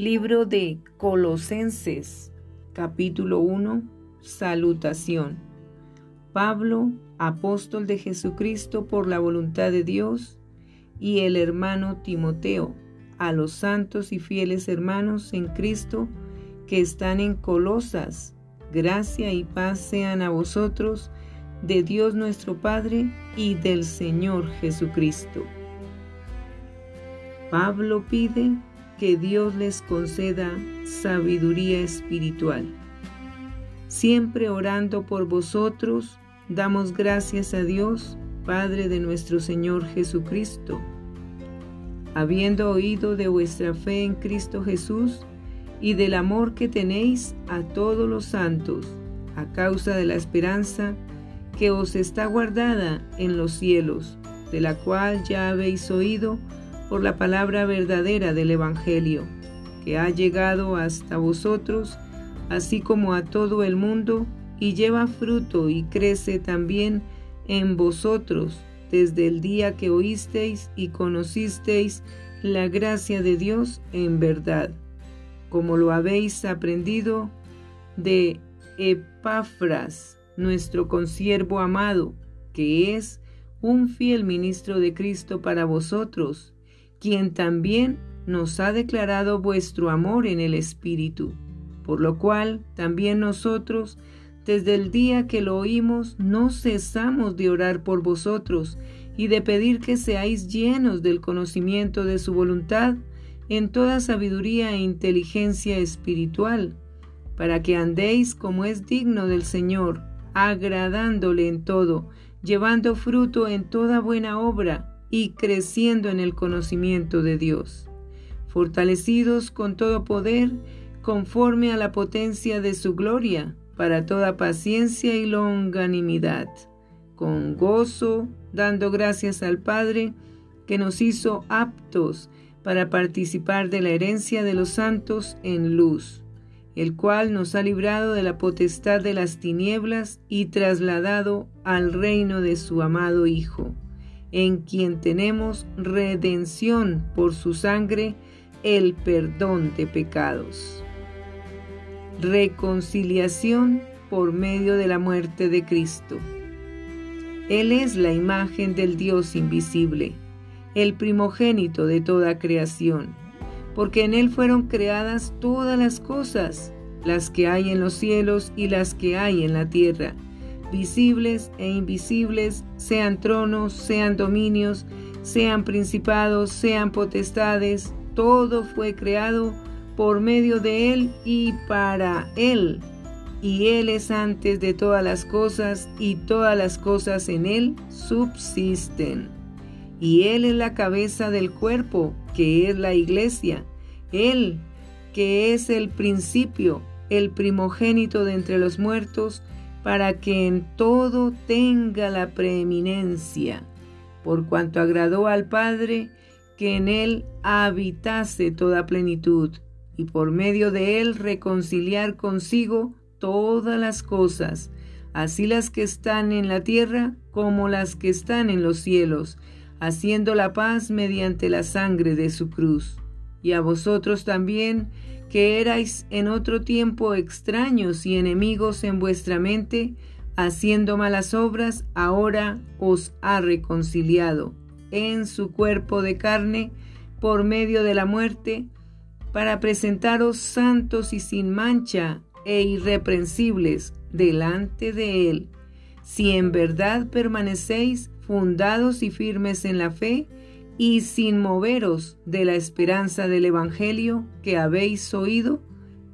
Libro de Colosenses, capítulo 1, Salutación. Pablo, apóstol de Jesucristo por la voluntad de Dios, y el hermano Timoteo, a los santos y fieles hermanos en Cristo que están en Colosas, gracia y paz sean a vosotros, de Dios nuestro Padre y del Señor Jesucristo. Pablo pide que Dios les conceda sabiduría espiritual. Siempre orando por vosotros, damos gracias a Dios, Padre de nuestro Señor Jesucristo. Habiendo oído de vuestra fe en Cristo Jesús y del amor que tenéis a todos los santos, a causa de la esperanza que os está guardada en los cielos, de la cual ya habéis oído, por la palabra verdadera del Evangelio, que ha llegado hasta vosotros, así como a todo el mundo, y lleva fruto y crece también en vosotros desde el día que oísteis y conocisteis la gracia de Dios en verdad, como lo habéis aprendido de Epafras, nuestro consiervo amado, que es un fiel ministro de Cristo para vosotros, quien también nos ha declarado vuestro amor en el Espíritu, por lo cual también nosotros, desde el día que lo oímos, no cesamos de orar por vosotros y de pedir que seáis llenos del conocimiento de su voluntad en toda sabiduría e inteligencia espiritual, para que andéis como es digno del Señor, agradándole en todo, llevando fruto en toda buena obra, y creciendo en el conocimiento de Dios, fortalecidos con todo poder conforme a la potencia de su gloria, para toda paciencia y longanimidad, con gozo, dando gracias al Padre, que nos hizo aptos para participar de la herencia de los santos en luz, el cual nos ha librado de la potestad de las tinieblas y trasladado al reino de su amado Hijo en quien tenemos redención por su sangre, el perdón de pecados. Reconciliación por medio de la muerte de Cristo. Él es la imagen del Dios invisible, el primogénito de toda creación, porque en Él fueron creadas todas las cosas, las que hay en los cielos y las que hay en la tierra visibles e invisibles, sean tronos, sean dominios, sean principados, sean potestades, todo fue creado por medio de Él y para Él. Y Él es antes de todas las cosas y todas las cosas en Él subsisten. Y Él es la cabeza del cuerpo, que es la iglesia. Él, que es el principio, el primogénito de entre los muertos, para que en todo tenga la preeminencia, por cuanto agradó al Padre que en él habitase toda plenitud, y por medio de él reconciliar consigo todas las cosas, así las que están en la tierra como las que están en los cielos, haciendo la paz mediante la sangre de su cruz. Y a vosotros también, que erais en otro tiempo extraños y enemigos en vuestra mente, haciendo malas obras, ahora os ha reconciliado en su cuerpo de carne por medio de la muerte, para presentaros santos y sin mancha e irreprensibles delante de Él, si en verdad permanecéis fundados y firmes en la fe, y sin moveros de la esperanza del Evangelio que habéis oído,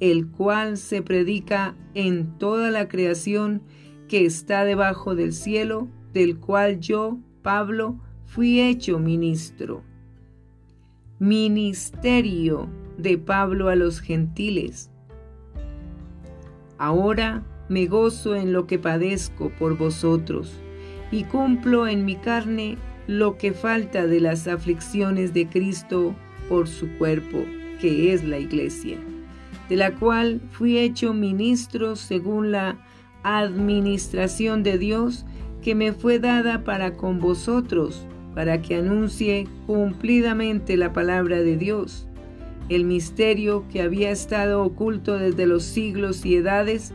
el cual se predica en toda la creación que está debajo del cielo, del cual yo, Pablo, fui hecho ministro. Ministerio de Pablo a los gentiles. Ahora me gozo en lo que padezco por vosotros y cumplo en mi carne lo que falta de las aflicciones de Cristo por su cuerpo, que es la iglesia, de la cual fui hecho ministro según la administración de Dios que me fue dada para con vosotros, para que anuncie cumplidamente la palabra de Dios, el misterio que había estado oculto desde los siglos y edades,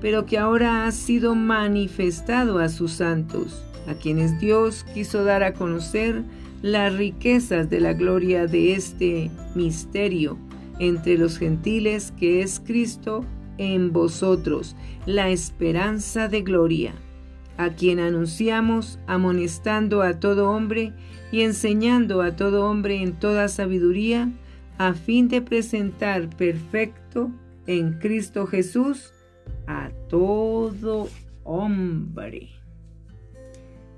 pero que ahora ha sido manifestado a sus santos, a quienes Dios quiso dar a conocer las riquezas de la gloria de este misterio entre los gentiles que es Cristo en vosotros, la esperanza de gloria, a quien anunciamos amonestando a todo hombre y enseñando a todo hombre en toda sabiduría, a fin de presentar perfecto en Cristo Jesús a todo hombre.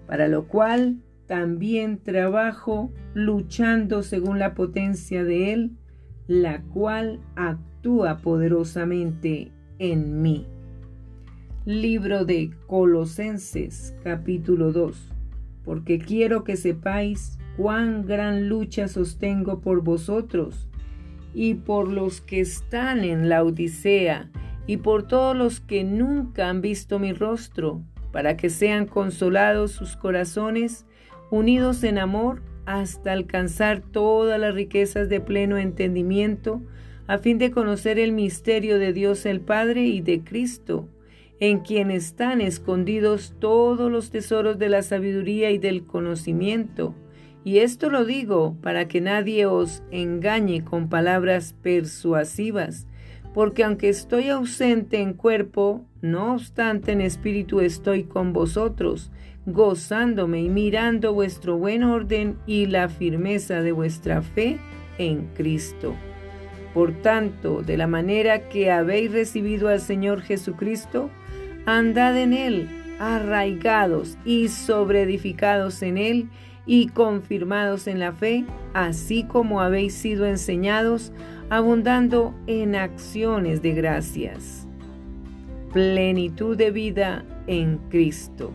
Para lo cual también trabajo luchando según la potencia de Él, la cual actúa poderosamente en mí. Libro de Colosenses capítulo 2. Porque quiero que sepáis cuán gran lucha sostengo por vosotros y por los que están en la Odisea y por todos los que nunca han visto mi rostro, para que sean consolados sus corazones, unidos en amor, hasta alcanzar todas las riquezas de pleno entendimiento, a fin de conocer el misterio de Dios el Padre y de Cristo, en quien están escondidos todos los tesoros de la sabiduría y del conocimiento. Y esto lo digo para que nadie os engañe con palabras persuasivas, porque aunque estoy ausente en cuerpo, no obstante en espíritu estoy con vosotros, gozándome y mirando vuestro buen orden y la firmeza de vuestra fe en Cristo. Por tanto, de la manera que habéis recibido al Señor Jesucristo, andad en Él, arraigados y sobreedificados en Él y confirmados en la fe, así como habéis sido enseñados, abundando en acciones de gracias. Plenitud de vida en Cristo.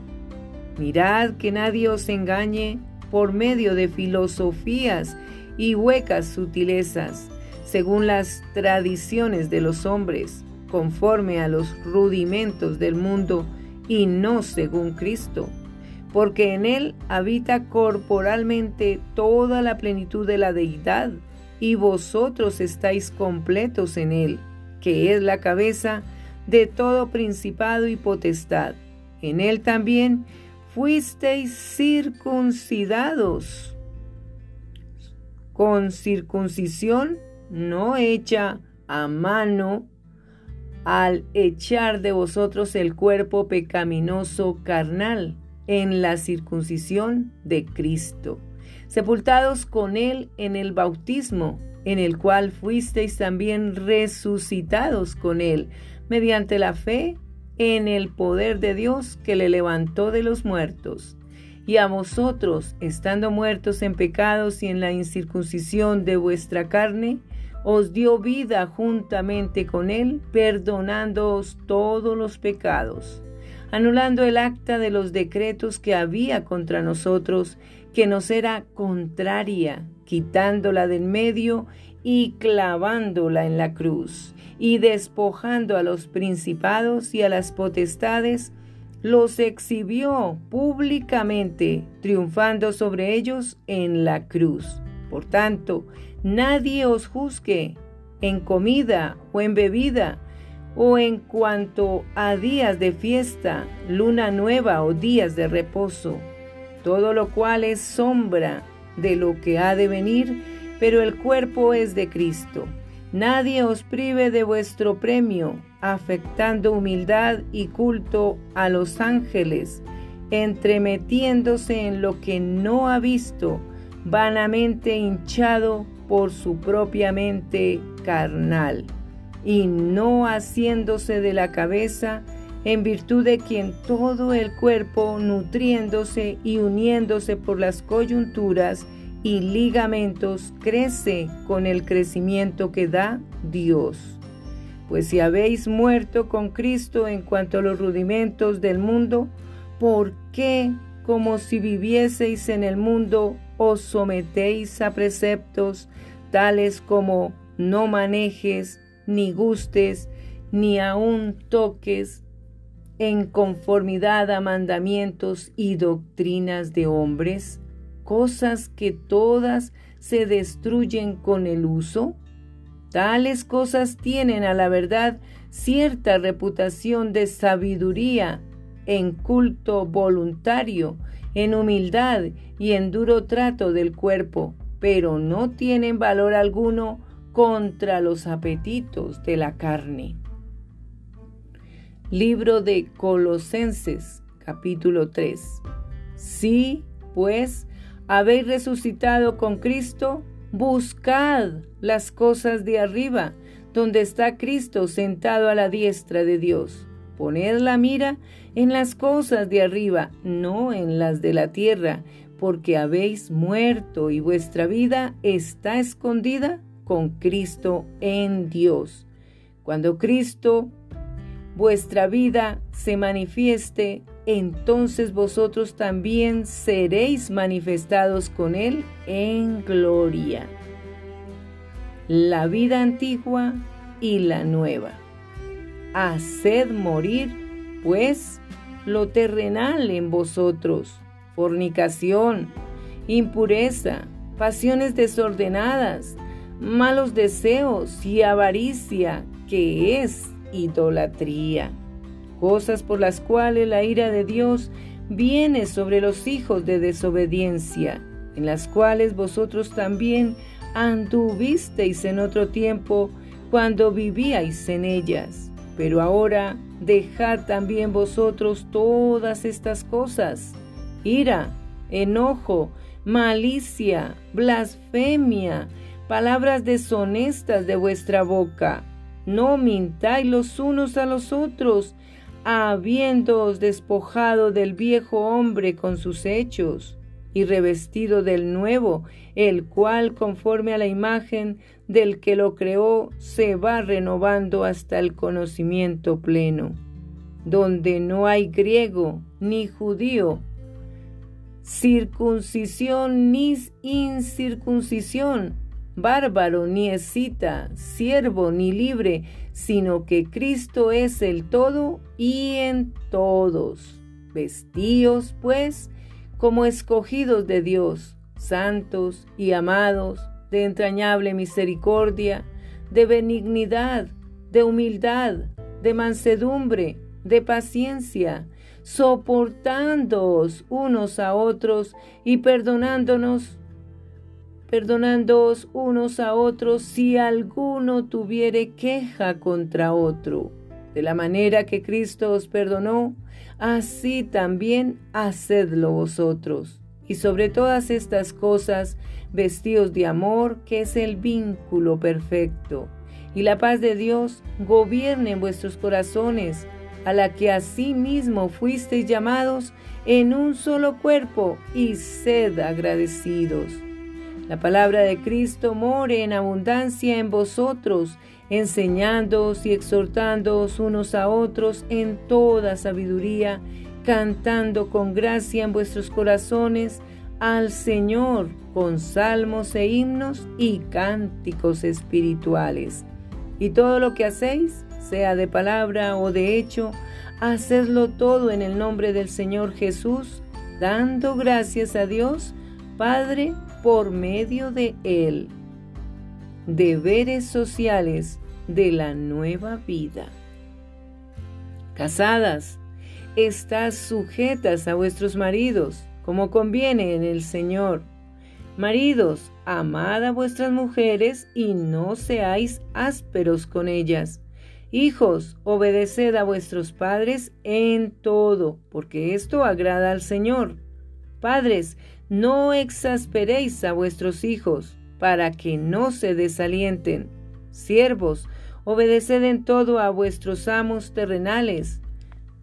Mirad que nadie os engañe por medio de filosofías y huecas sutilezas, según las tradiciones de los hombres, conforme a los rudimentos del mundo y no según Cristo, porque en Él habita corporalmente toda la plenitud de la deidad y vosotros estáis completos en Él, que es la cabeza de todo principado y potestad. En Él también fuisteis circuncidados con circuncisión no hecha a mano al echar de vosotros el cuerpo pecaminoso carnal en la circuncisión de Cristo sepultados con Él en el bautismo, en el cual fuisteis también resucitados con Él, mediante la fe en el poder de Dios que le levantó de los muertos. Y a vosotros, estando muertos en pecados y en la incircuncisión de vuestra carne, os dio vida juntamente con Él, perdonándoos todos los pecados, anulando el acta de los decretos que había contra nosotros, que nos era contraria, quitándola del medio y clavándola en la cruz, y despojando a los principados y a las potestades, los exhibió públicamente, triunfando sobre ellos en la cruz. Por tanto, nadie os juzgue en comida o en bebida, o en cuanto a días de fiesta, luna nueva o días de reposo todo lo cual es sombra de lo que ha de venir, pero el cuerpo es de Cristo. Nadie os prive de vuestro premio, afectando humildad y culto a los ángeles, entremetiéndose en lo que no ha visto, vanamente hinchado por su propia mente carnal, y no haciéndose de la cabeza, en virtud de quien todo el cuerpo, nutriéndose y uniéndose por las coyunturas y ligamentos, crece con el crecimiento que da Dios. Pues si habéis muerto con Cristo en cuanto a los rudimentos del mundo, ¿por qué, como si vivieseis en el mundo, os sometéis a preceptos tales como no manejes, ni gustes, ni aun toques, en conformidad a mandamientos y doctrinas de hombres, cosas que todas se destruyen con el uso? Tales cosas tienen a la verdad cierta reputación de sabiduría en culto voluntario, en humildad y en duro trato del cuerpo, pero no tienen valor alguno contra los apetitos de la carne. Libro de Colosenses, capítulo 3. Si, pues, habéis resucitado con Cristo, buscad las cosas de arriba, donde está Cristo sentado a la diestra de Dios. Poned la mira en las cosas de arriba, no en las de la tierra, porque habéis muerto y vuestra vida está escondida con Cristo en Dios. Cuando Cristo, vuestra vida, se manifieste, entonces vosotros también seréis manifestados con Él en gloria. La vida antigua y la nueva. Haced morir, pues, lo terrenal en vosotros fornicación, impureza, pasiones desordenadas, malos deseos y avaricia, que es idolatría, cosas por las cuales la ira de Dios viene sobre los hijos de desobediencia, en las cuales vosotros también anduvisteis en otro tiempo cuando vivíais en ellas. Pero ahora dejad también vosotros todas estas cosas ira, enojo, malicia, blasfemia, palabras deshonestas de vuestra boca. No mintáis los unos a los otros, habiéndoos despojado del viejo hombre con sus hechos, y revestido del nuevo, el cual, conforme a la imagen del que lo creó, se va renovando hasta el conocimiento pleno, donde no hay griego ni judío, circuncisión ni incircuncisión, bárbaro ni escita, siervo ni libre, sino que Cristo es el todo y en todos. Vestíos, pues, como escogidos de Dios, santos y amados, de entrañable misericordia, de benignidad, de humildad, de mansedumbre, de paciencia, soportándoos unos a otros y perdonándonos, perdonándoos unos a otros si alguno tuviere queja contra otro. De la manera que Cristo os perdonó, así también hacedlo vosotros. Y sobre todas estas cosas, vestidos de amor, que es el vínculo perfecto. Y la paz de Dios gobierne en vuestros corazones a la que asimismo fuisteis llamados en un solo cuerpo, y sed agradecidos. La palabra de Cristo more en abundancia en vosotros, enseñándoos y exhortándoos unos a otros en toda sabiduría, cantando con gracia en vuestros corazones al Señor con salmos e himnos y cánticos espirituales. Y todo lo que hacéis, sea de palabra o de hecho, hacedlo todo en el nombre del Señor Jesús, dando gracias a Dios, Padre, por medio de Él. Deberes sociales de la nueva vida. Casadas, estás sujetas a vuestros maridos, como conviene en el Señor. Maridos, amad a vuestras mujeres y no seáis ásperos con ellas Hijos, obedeced a vuestros padres en todo, porque esto agrada al Señor. Padres, no exasperéis a vuestros hijos, para que no se desalienten. Siervos, obedeced en todo a vuestros amos terrenales,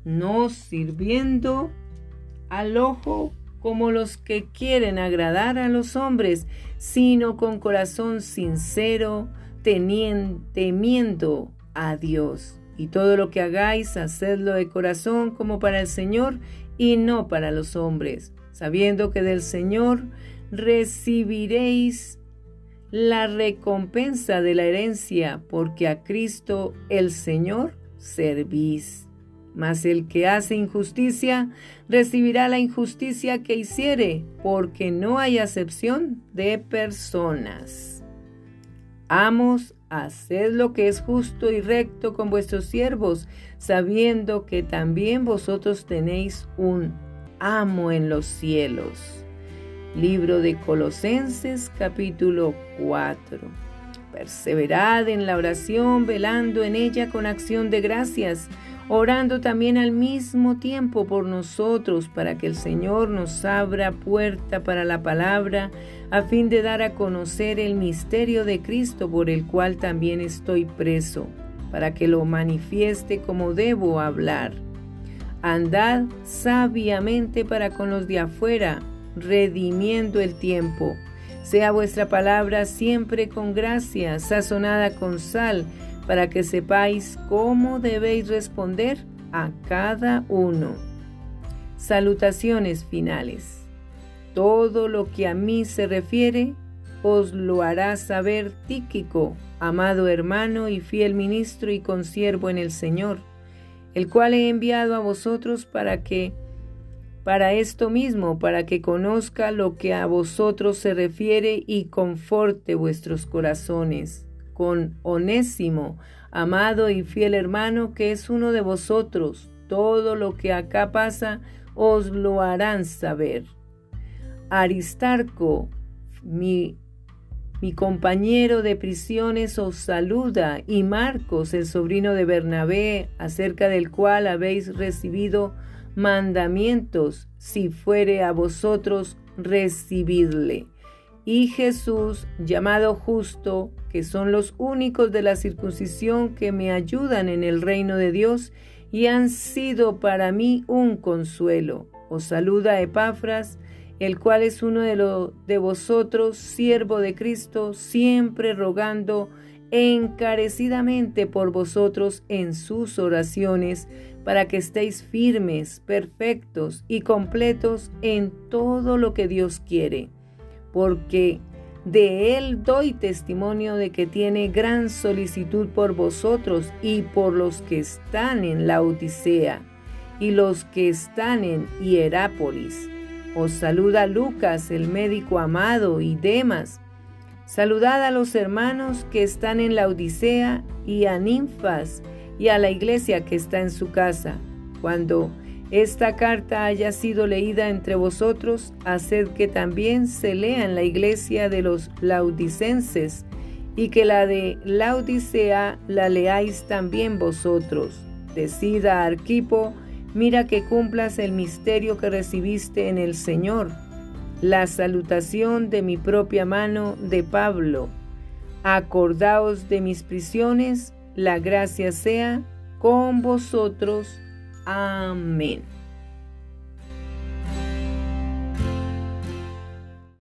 no sirviendo al ojo como los que quieren agradar a los hombres, sino con corazón sincero, temiendo a Dios. Y todo lo que hagáis, hacedlo de corazón como para el Señor y no para los hombres, sabiendo que del Señor recibiréis la recompensa de la herencia, porque a Cristo el Señor servís. Mas el que hace injusticia recibirá la injusticia que hiciere, porque no hay acepción de personas. Amos haced lo que es justo y recto con vuestros siervos, sabiendo que también vosotros tenéis un amo en los cielos. Libro de Colosenses capítulo 4. Perseverad en la oración, velando en ella con acción de gracias orando también al mismo tiempo por nosotros para que el Señor nos abra puerta para la palabra a fin de dar a conocer el misterio de Cristo por el cual también estoy preso, para que lo manifieste como debo hablar. Andad sabiamente para con los de afuera, redimiendo el tiempo. Sea vuestra palabra siempre con gracia, sazonada con sal, para que sepáis cómo debéis responder a cada uno. Salutaciones finales. Todo lo que a mí se refiere, os lo hará saber Tíquico, amado hermano y fiel ministro y consiervo en el Señor, el cual he enviado a vosotros para que, para esto mismo, para que conozca lo que a vosotros se refiere y conforte vuestros corazones con Onésimo, amado y fiel hermano, que es uno de vosotros. Todo lo que acá pasa os lo harán saber. Aristarco, mi, mi compañero de prisiones, os saluda, y Marcos, el sobrino de Bernabé, acerca del cual habéis recibido mandamientos, si fuere a vosotros, recibidle y Jesús, llamado justo, que son los únicos de la circuncisión que me ayudan en el reino de Dios y han sido para mí un consuelo. Os saluda Epafras, el cual es uno de, los de vosotros, siervo de Cristo, siempre rogando encarecidamente por vosotros en sus oraciones, para que estéis firmes, perfectos y completos en todo lo que Dios quiere porque de él doy testimonio de que tiene gran solicitud por vosotros y por los que están en la Odisea y los que están en Hierápolis. Os saluda Lucas, el médico amado, y Demas. Saludad a los hermanos que están en la Odisea y a Ninfas y a la iglesia que está en su casa. Cuando esta carta haya sido leída entre vosotros, haced que también se lea en la iglesia de los laudicenses y que la de Laodicea la leáis también vosotros. Decida Arquipo, mira que cumplas el misterio que recibiste en el Señor. La salutación de mi propia mano de Pablo. Acordaos de mis prisiones, la gracia sea con vosotros. Amén.